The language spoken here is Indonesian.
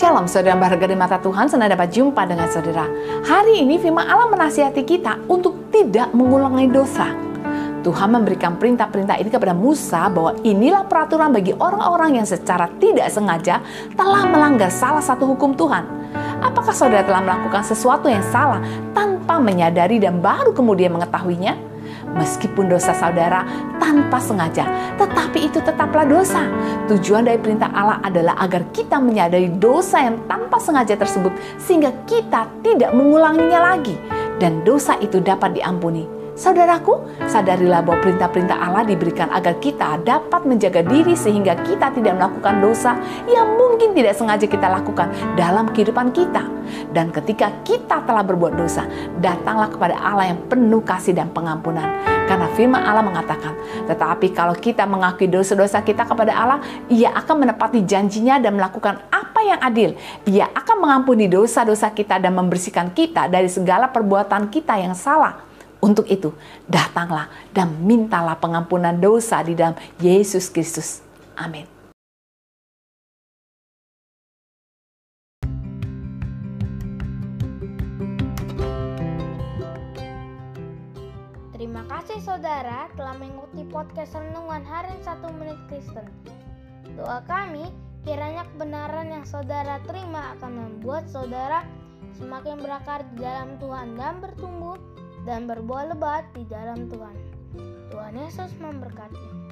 Shalom saudara berharga di mata Tuhan, senang dapat jumpa dengan saudara. Hari ini firman Allah menasihati kita untuk tidak mengulangi dosa. Tuhan memberikan perintah-perintah ini kepada Musa bahwa inilah peraturan bagi orang-orang yang secara tidak sengaja telah melanggar salah satu hukum Tuhan. Apakah saudara telah melakukan sesuatu yang salah tanpa menyadari dan baru kemudian mengetahuinya? Meskipun dosa saudara tanpa sengaja, tetapi itu tetaplah dosa. Tujuan dari perintah Allah adalah agar kita menyadari dosa yang tanpa sengaja tersebut, sehingga kita tidak mengulanginya lagi, dan dosa itu dapat diampuni. Saudaraku, sadarilah bahwa perintah-perintah Allah diberikan agar kita dapat menjaga diri sehingga kita tidak melakukan dosa yang mungkin tidak sengaja kita lakukan dalam kehidupan kita. Dan ketika kita telah berbuat dosa, datanglah kepada Allah yang penuh kasih dan pengampunan. Karena firman Allah mengatakan, tetapi kalau kita mengakui dosa-dosa kita kepada Allah, ia akan menepati janjinya dan melakukan apa yang adil. Ia akan mengampuni dosa-dosa kita dan membersihkan kita dari segala perbuatan kita yang salah. Untuk itu, datanglah dan mintalah pengampunan dosa di dalam Yesus Kristus. Amin. Terima kasih saudara telah mengikuti podcast Renungan Harian 1 Menit Kristen. Doa kami, kiranya kebenaran yang saudara terima akan membuat saudara semakin berakar di dalam Tuhan dan bertumbuh dan berbuah lebat di dalam Tuhan. Tuhan Yesus memberkati.